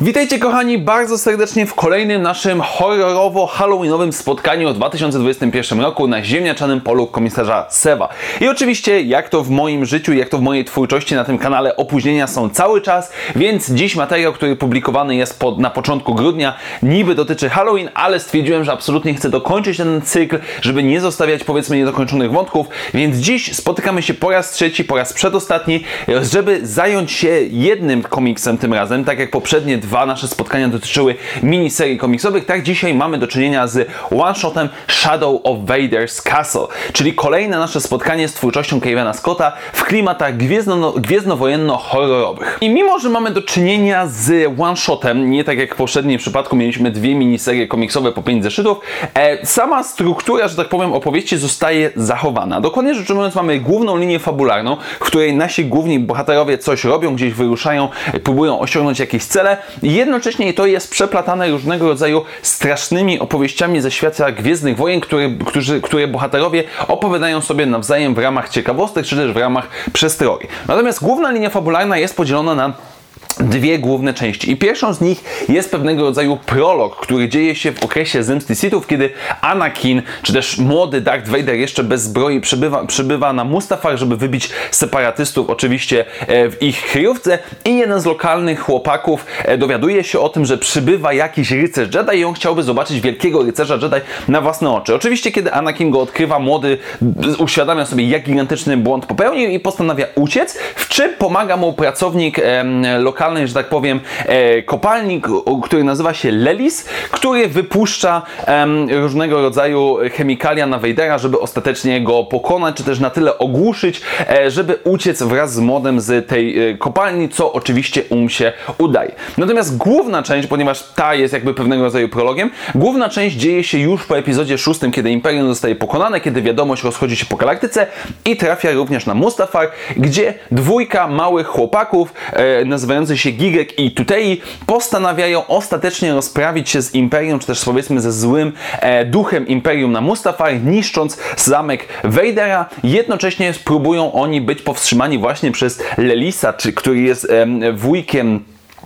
Witajcie kochani bardzo serdecznie w kolejnym naszym horrorowo-halloweenowym spotkaniu w 2021 roku na ziemniaczanym polu komisarza Sewa. I oczywiście, jak to w moim życiu, jak to w mojej twórczości na tym kanale, opóźnienia są cały czas, więc dziś materiał, który publikowany jest pod, na początku grudnia, niby dotyczy Halloween, ale stwierdziłem, że absolutnie chcę dokończyć ten cykl, żeby nie zostawiać powiedzmy niedokończonych wątków, więc dziś spotykamy się po raz trzeci, po raz przedostatni, żeby zająć się jednym komiksem tym razem, tak jak poprzednie dwa nasze spotkania dotyczyły miniserii komiksowych, tak dzisiaj mamy do czynienia z one-shotem Shadow of Vader's Castle, czyli kolejne nasze spotkanie z twórczością Kevina Scotta w klimatach gwiezdno, gwiezdnowojenno-horrorowych. I mimo, że mamy do czynienia z one-shotem, nie tak jak w poprzednim przypadku mieliśmy dwie miniserie komiksowe po pięć zeszytów, e, sama struktura, że tak powiem, opowieści zostaje zachowana. Dokładnie rzecz ujmując, mamy główną linię fabularną, w której nasi główni bohaterowie coś robią, gdzieś wyruszają, próbują osiągnąć jakieś cele, Jednocześnie to jest przeplatane różnego rodzaju strasznymi opowieściami ze świata Gwiezdnych Wojen, które, którzy, które bohaterowie opowiadają sobie nawzajem w ramach ciekawostek, czy też w ramach przestrogi. Natomiast główna linia fabularna jest podzielona na dwie główne części. I pierwszą z nich jest pewnego rodzaju prolog, który dzieje się w okresie zemsty Sithów, kiedy Anakin, czy też młody Darth Vader jeszcze bez zbroi przybywa, przybywa na Mustafar, żeby wybić separatystów oczywiście e, w ich kryjówce i jeden z lokalnych chłopaków e, dowiaduje się o tym, że przybywa jakiś rycerz Jedi i on chciałby zobaczyć wielkiego rycerza Jedi na własne oczy. Oczywiście kiedy Anakin go odkrywa, młody uświadamia sobie jak gigantyczny błąd popełnił i postanawia uciec, w czym pomaga mu pracownik lokalny lokalnej, że tak powiem, e, kopalnik, który nazywa się Lelis, który wypuszcza różnego rodzaju chemikalia na Vadera, żeby ostatecznie go pokonać, czy też na tyle ogłuszyć, e, żeby uciec wraz z modem z tej e, kopalni, co oczywiście um się udaje. Natomiast główna część, ponieważ ta jest jakby pewnego rodzaju prologiem, główna część dzieje się już po epizodzie szóstym, kiedy Imperium zostaje pokonane, kiedy wiadomość rozchodzi się po galaktyce i trafia również na Mustafar, gdzie dwójka małych chłopaków, e, nazywających się Gigek i Tutei postanawiają ostatecznie rozprawić się z Imperium, czy też powiedzmy ze złym e, duchem Imperium na Mustafar, niszcząc zamek Vadera. Jednocześnie próbują oni być powstrzymani właśnie przez Lelisa, czy, który jest e, wujkiem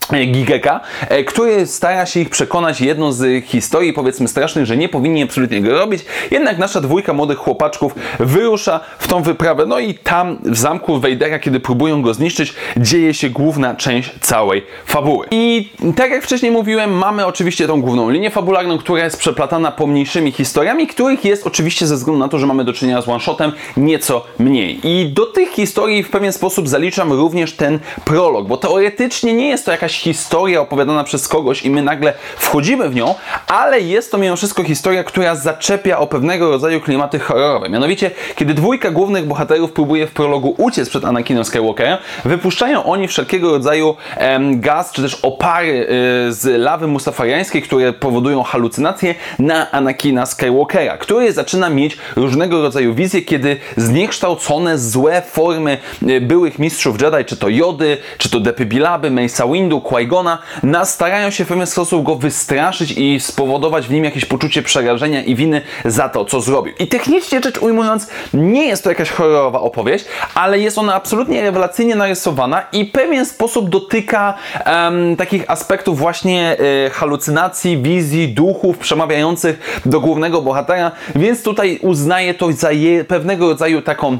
Gigeka, e, który stara się ich przekonać jedną z historii, powiedzmy strasznych, że nie powinni absolutnie go robić. Jednak nasza dwójka młodych chłopaczków wyrusza w tą wyprawę. No i tam w zamku Vadera, kiedy próbują go zniszczyć, dzieje się główna część całej fabuły. I tak jak wcześniej mówiłem, mamy oczywiście tą główną linię fabularną, która jest przeplatana pomniejszymi historiami, których jest oczywiście ze względu na to, że mamy do czynienia z one-shotem nieco mniej. I do tych historii w pewien sposób zaliczam również ten prolog, bo teoretycznie nie jest to jakaś historia opowiadana przez kogoś i my nagle wchodzimy w nią, ale jest to mimo wszystko historia, która zaczepia o pewnego rodzaju klimaty horrorowe. Mianowicie, kiedy dwójka głównych bohaterów próbuje w prologu uciec przed Anakinem Skywalkerem, wypuszczają oni wszelkiego rodzaju em, gaz, czy też opary y, z lawy mustafariańskiej, które powodują halucynacje na Anakina Skywalkera, który zaczyna mieć różnego rodzaju wizje, kiedy zniekształcone, złe formy y, byłych mistrzów Jedi, czy to Jody, czy to Depybilaby, Mesa Windu, Qui-Gona, starają się w pewien sposób go wystraszyć i spowodować w nim jakieś poczucie przerażenia i winy za to, co zrobił. I technicznie rzecz ujmując, nie jest to jakaś horrorowa opowieść, ale jest ona absolutnie rewelacyjnie narysowana i w pewien sposób dotyka um, takich aspektów właśnie e, halucynacji, wizji, duchów przemawiających do głównego bohatera, więc tutaj uznaję to za je, pewnego rodzaju taką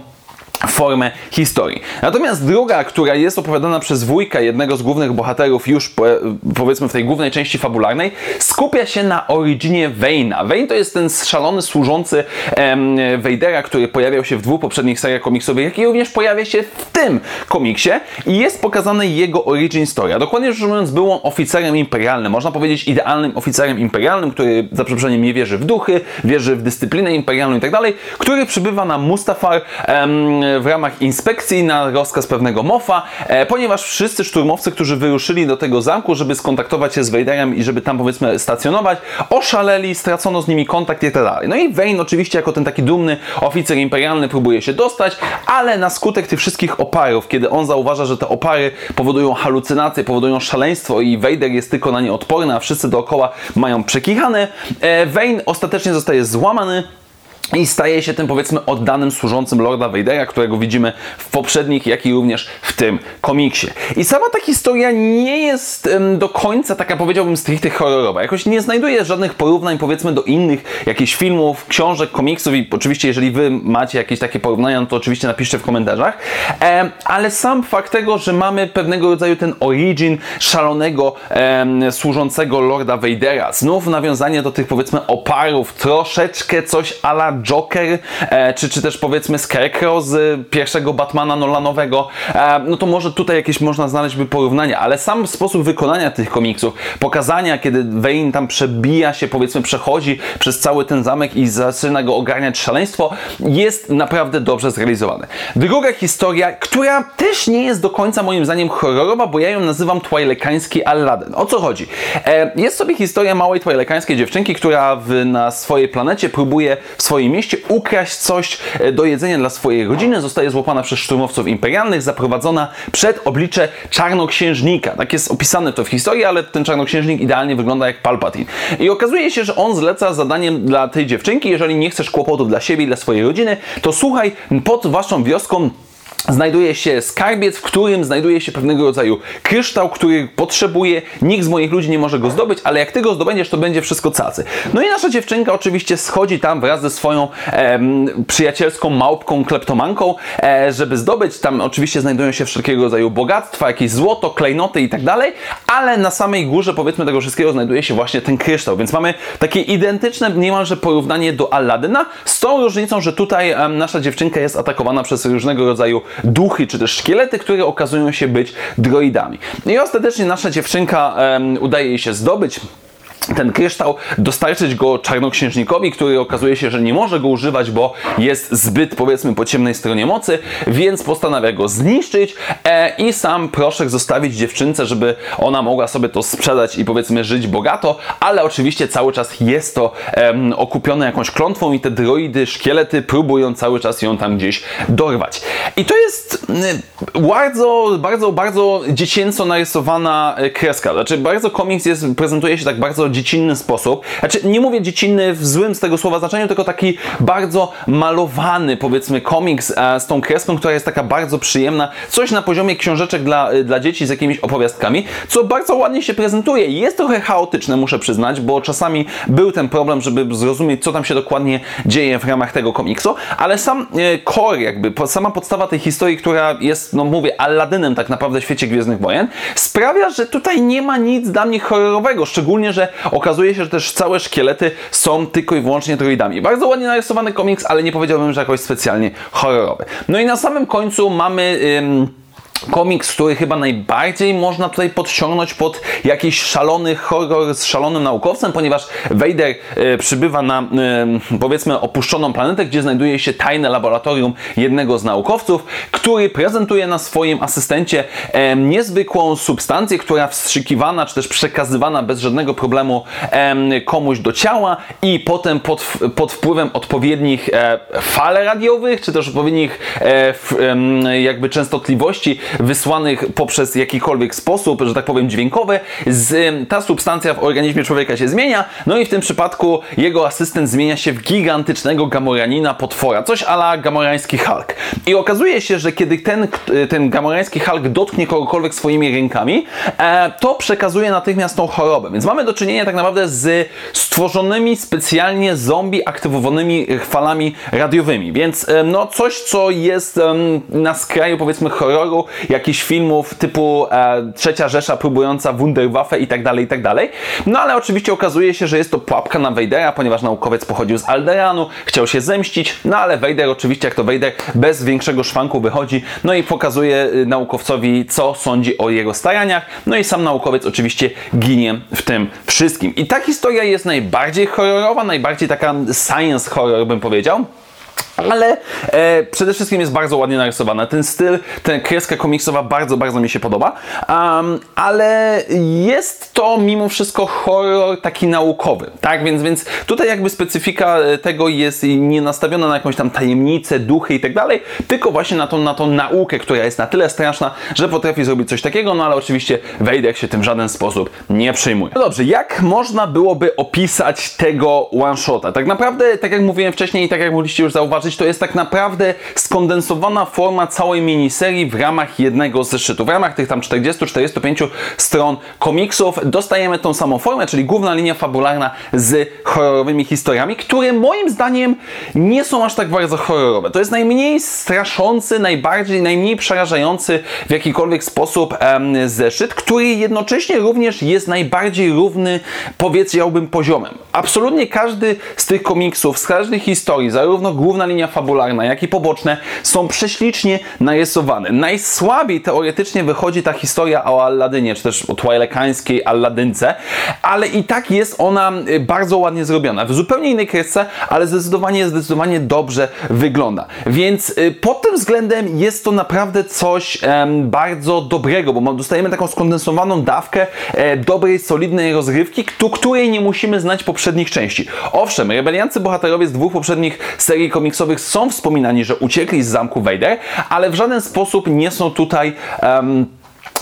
formę historii. Natomiast druga, która jest opowiadana przez wujka jednego z głównych bohaterów już po, powiedzmy w tej głównej części fabularnej, skupia się na originie Wayna. Wayne to jest ten szalony służący em, Vadera, który pojawiał się w dwóch poprzednich seriach komiksowych, jak i również pojawia się w tym komiksie i jest pokazany jego origin story. A dokładnie rzecz ujmując, był on oficerem imperialnym, można powiedzieć idealnym oficerem imperialnym, który za przeproszeniem nie wierzy w duchy, wierzy w dyscyplinę imperialną i tak dalej, który przybywa na Mustafar em, w ramach inspekcji na rozkaz pewnego Moffa, e, ponieważ wszyscy szturmowcy, którzy wyruszyli do tego zamku, żeby skontaktować się z Vaderem i żeby tam powiedzmy stacjonować, oszaleli, stracono z nimi kontakt i tak dalej. No i Vane oczywiście jako ten taki dumny oficer imperialny próbuje się dostać, ale na skutek tych wszystkich oparów, kiedy on zauważa, że te opary powodują halucynacje, powodują szaleństwo i Vader jest tylko na nie odporny, a wszyscy dookoła mają przekichane, e, Vane ostatecznie zostaje złamany, i staje się tym powiedzmy oddanym służącym Lorda Vadera, którego widzimy w poprzednich, jak i również w tym komiksie. I sama ta historia nie jest do końca taka powiedziałbym stricte horrorowa. Jakoś nie znajduje żadnych porównań powiedzmy do innych jakichś filmów, książek, komiksów i oczywiście jeżeli wy macie jakieś takie porównania, no to oczywiście napiszcie w komentarzach. Ale sam fakt tego, że mamy pewnego rodzaju ten origin szalonego służącego Lorda Vadera, znów nawiązanie do tych powiedzmy oparów, troszeczkę coś ala Joker, e, czy, czy też powiedzmy Scarecrow z pierwszego Batmana Nolanowego, e, no to może tutaj jakieś można znaleźć by porównania, ale sam sposób wykonania tych komiksów, pokazania, kiedy Wayne tam przebija się, powiedzmy przechodzi przez cały ten zamek i zaczyna go ogarniać szaleństwo, jest naprawdę dobrze zrealizowany. Druga historia, która też nie jest do końca moim zdaniem horrorowa, bo ja ją nazywam Twilekański Aladdin. O co chodzi? E, jest sobie historia małej twilekańskiej dziewczynki, która w, na swojej planecie próbuje w swoim mieście ukraść coś e, do jedzenia dla swojej rodziny. Zostaje złapana przez szturmowców imperialnych, zaprowadzona przed oblicze czarnoksiężnika. Tak jest opisane to w historii, ale ten czarnoksiężnik idealnie wygląda jak Palpatine. I okazuje się, że on zleca zadaniem dla tej dziewczynki, jeżeli nie chcesz kłopotów dla siebie i dla swojej rodziny, to słuchaj, pod waszą wioską znajduje się skarbiec, w którym znajduje się pewnego rodzaju kryształ, który potrzebuje, nikt z moich ludzi nie może go zdobyć, ale jak ty go zdobędziesz, to będzie wszystko cacy. No i nasza dziewczynka oczywiście schodzi tam wraz ze swoją przyjacielską małpką, kleptomanką, e, żeby zdobyć. Tam oczywiście znajdują się wszelkiego rodzaju bogactwa, jakieś złoto, klejnoty i tak dalej, ale na samej górze powiedzmy tego wszystkiego znajduje się właśnie ten kryształ, więc mamy takie identyczne niemalże porównanie do Aladyna, z tą różnicą, że tutaj nasza dziewczynka jest atakowana przez różnego rodzaju duchy czy też szkielety, które okazują się być droidami. I ostatecznie nasza dziewczynka um, udaje jej się zdobyć ten kryształ, dostarczyć go czarnoksiężnikowi, który okazuje się, że nie może go używać, bo jest zbyt powiedzmy po ciemnej stronie mocy, więc postanawia go zniszczyć e, i sam proszek zostawić dziewczynce, żeby ona mogła sobie to sprzedać i powiedzmy żyć bogato, ale oczywiście cały czas jest to e, okupione jakąś klątwą i te droidy, szkielety próbują cały czas ją tam gdzieś dorwać. I to jest bardzo, bardzo, bardzo dziecięco narysowana e, kreska. Znaczy bardzo komiks jest, prezentuje się tak bardzo dziecinny sposób. Znaczy, nie mówię dziecinny w złym z tego słowa znaczeniu, tylko taki bardzo malowany, powiedzmy, komiks e, z tą kreską, która jest taka bardzo przyjemna. Coś na poziomie książeczek dla, e, dla dzieci z jakimiś opowiastkami, co bardzo ładnie się prezentuje. Jest trochę chaotyczne, muszę przyznać, bo czasami był ten problem, żeby zrozumieć, co tam się dokładnie dzieje w ramach tego komiksu, ale sam e, core, jakby sama podstawa tej historii, która jest, no mówię, Aladynem tak naprawdę w świecie Gwiezdnych Wojen, sprawia, że tutaj nie ma nic dla mnie horrorowego, szczególnie, że okazuje się, że też całe szkielety są tylko i wyłącznie droidami. Bardzo ładnie narysowany komiks, ale nie powiedziałbym, że jakoś specjalnie horrorowy. No i na samym końcu mamy... komiks, który chyba najbardziej można tutaj podciągnąć pod jakiś szalony horror z szalonym naukowcem, ponieważ Vader e, przybywa na e, powiedzmy opuszczoną planetę, gdzie znajduje się tajne laboratorium jednego z naukowców, który prezentuje na swoim asystencie e, niezwykłą substancję, która wstrzykiwana czy też przekazywana bez żadnego problemu e, komuś do ciała i potem pod, pod wpływem odpowiednich e, fal radiowych, czy też odpowiednich e, f, jakby częstotliwości wysłanych poprzez jakikolwiek sposób, że tak powiem dźwiękowy, z, ta substancja w organizmie człowieka się zmienia, no i w tym przypadku jego asystent zmienia się w gigantycznego gamoranina potwora, coś ala gamorański Hulk. I okazuje się, że kiedy ten, ten gamorański Hulk dotknie kogokolwiek swoimi rękami, e, to przekazuje natychmiast tą chorobę. Więc mamy do czynienia tak naprawdę z stworzonymi specjalnie zombie aktywowanymi falami radiowymi. Więc e, no coś, co jest e, na skraju powiedzmy horroru, jakichś filmów typu e, Trzecia Rzesza próbująca Wunderwaffe i tak dalej, i tak dalej. No ale oczywiście okazuje się, że jest to pułapka na Vadera, ponieważ naukowiec pochodził z Alderanu, chciał się zemścić, no ale Vader oczywiście, jak to Vader, bez większego szwanku wychodzi, no i pokazuje y, naukowcowi, co sądzi o jego staraniach, no i sam naukowiec oczywiście ginie w tym wszystkim. I ta historia jest najbardziej horrorowa, najbardziej taka science horror bym powiedział. Ale e, przede wszystkim jest bardzo ładnie narysowana. Ten styl, ten kreska komiksowa bardzo, bardzo mi się podoba, um, ale jest to mimo wszystko horror taki naukowy, tak? Więc, więc tutaj jakby specyfika e, tego jest nie nastawiona na jakąś tam tajemnicę, duchy i tak dalej, tylko właśnie na tą, na tą naukę, która jest na tyle straszna, że potrafi zrobić coś takiego, no ale oczywiście Vader się tym w żaden sposób nie przejmuje. No dobrze, jak można byłoby opisać tego one-shota? Tak naprawdę, tak jak mówiłem wcześniej i tak jak mogliście już zauważyć, to jest tak naprawdę skondensowana forma całej miniserii w ramach jednego zeszytu. W ramach tych tam 40-45 stron komiksów dostajemy tą samą formę, czyli główna linia fabularna z horrorowymi historiami, które moim zdaniem nie są aż tak bardzo horrorowe. To jest najmniej straszący, najbardziej, najmniej przerażający w jakikolwiek sposób em, zeszyt, który jednocześnie również jest najbardziej równy, powiedziałbym, poziomem. Absolutnie każdy z tych komiksów, z każdej historii, zarówno główna linia fabularna, jak i poboczne, są prześlicznie narysowane. Najsłabiej teoretycznie wychodzi ta historia o Alladynie, czy też o twilekańskiej Alladynce, ale i tak jest ona y, bardzo ładnie zrobiona. W zupełnie innej kresce, ale zdecydowanie, zdecydowanie dobrze wygląda. Więc y, pod tym względem jest to naprawdę coś em, bardzo dobrego, bo dostajemy taką skondensowaną dawkę e, dobrej, solidnej rozrywki, której nie musimy znać poprzednich części. Owszem, rebeliancy bohaterowie z dwóch poprzednich serii komiksowych są wspominani, że uciekli z zamku Vader, ale w żaden sposób nie są tutaj um,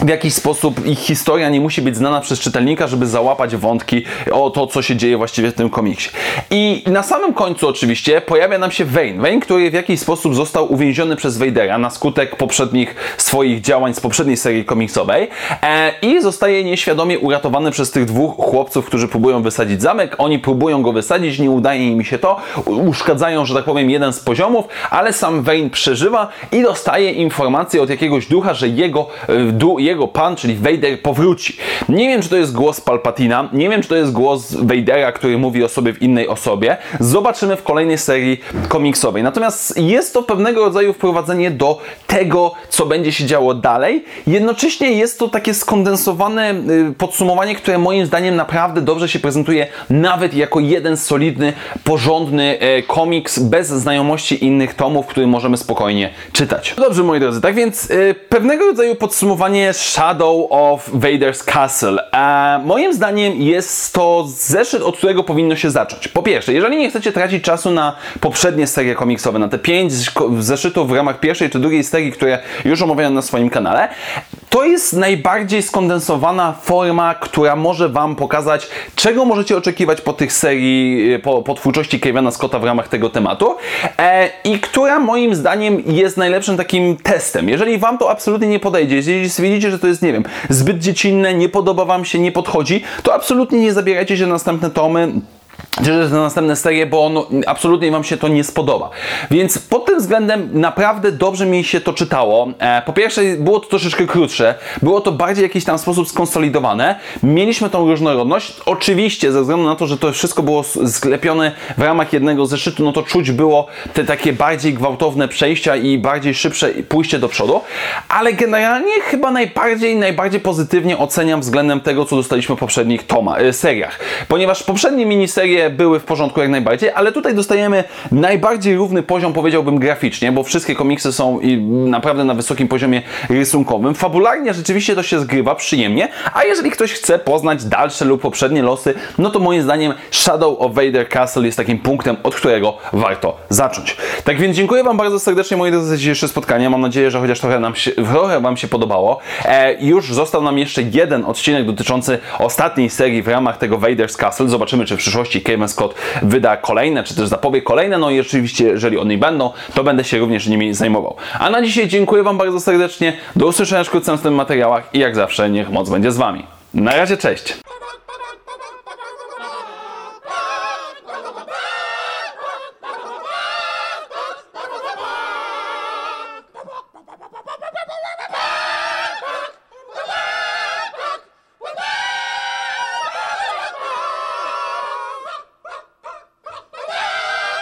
w jakiś sposób ich historia nie musi być znana przez czytelnika, żeby załapać wątki o to, co się dzieje właściwie w tym komiksie. I na samym końcu oczywiście pojawia nam się Wayne. Wayne, który w jakiś sposób został uwięziony przez Vadera na skutek poprzednich swoich działań z poprzedniej serii komiksowej e, i zostaje nieświadomie uratowany przez tych dwóch chłopców, którzy próbują wysadzić zamek. Oni próbują go wysadzić, nie udaje im się to, uszkadzają, że tak powiem, jeden z poziomów, ale sam Wayne przeżywa i dostaje informację od jakiegoś ducha, że jego, du, jego pan, czyli Vader, powróci. Nie wiem, czy to jest głos Palpatina, nie wiem, czy to jest głos Vadera, który mówi o sobie w innej osobie. Zobaczymy w kolejnej serii komiksowej. Natomiast jest to pewnego rodzaju wprowadzenie do tego, co będzie się działo dalej. Jednocześnie jest to takie skondensowane y, podsumowanie, które moim zdaniem naprawdę dobrze się prezentuje, nawet jako jeden solidny, porządny e, komiks bez znajomości innych tomów, który możemy spokojnie czytać. Dobrze, moi drodzy, tak więc e, pewnego rodzaju podsumowanie Shadow of Vader's Castle. E, moim zdaniem jest to zeszyt, od którego powinno się zacząć. Po pierwsze, jeżeli nie chcecie tracić czasu na poprzednie serie komiksowe, na te pięć zeszytów w ramach pierwszej czy drugiej serii, które już omawiałem na swoim kanale, to jest najbardziej skondensowana forma, która może Wam pokazać, czego możecie oczekiwać po tych serii, po, po twórczości Kevina Scotta w ramach tego tematu e, i która moim zdaniem jest najlepszym takim testem. Jeżeli Wam to absolutnie nie podejdzie, jeżeli stwierdzicie, że to jest, nie wiem, zbyt dziecinne, nie podoba Wam się, nie podchodzi, to absolutnie nie zabierajcie się na następne tomy na następne serie, bo on, absolutnie Wam się to nie spodoba. Więc pod tym względem naprawdę dobrze mi się to czytało. E, po pierwsze, było to troszeczkę krótsze, było to bardziej w jakiś tam sposób skonsolidowane. Mieliśmy tą różnorodność. Oczywiście, ze względu na to, że to wszystko było sklepione w ramach jednego zeszytu, no to czuć było te takie bardziej gwałtowne przejścia i bardziej szybsze pójście do przodu. Ale generalnie chyba najbardziej, najbardziej pozytywnie oceniam względem tego, co dostaliśmy w poprzednich toma, e, seriach. Ponieważ poprzednie miniserie były w porządku jak najbardziej, ale tutaj dostajemy najbardziej równy poziom, powiedziałbym, graficznie, bo wszystkie komiksy są naprawdę na wysokim poziomie rysunkowym. Fabularnie rzeczywiście to się zgrywa przyjemnie, a jeżeli ktoś chce poznać dalsze lub poprzednie losy, no to moim zdaniem Shadow of Vader Castle jest takim punktem, od którego warto zacząć. Tak więc dziękuję Wam bardzo serdecznie, moi drodzy, dzisiejsze spotkanie. Mam nadzieję, że chociaż trochę, nam się, trochę Wam się podobało. E, już został nam jeszcze jeden odcinek dotyczący ostatniej serii w ramach tego Vader's Castle. Zobaczymy, czy w przyszłości Cayman Scott wyda kolejne, czy też zapowie kolejne, no i oczywiście, jeżeli one będą, to będę się również nimi zajmował. A na dzisiaj dziękuję Wam bardzo serdecznie, do usłyszenia wkrótce w następnych materiałach i jak zawsze niech moc będzie z Wami. Na razie, cześć!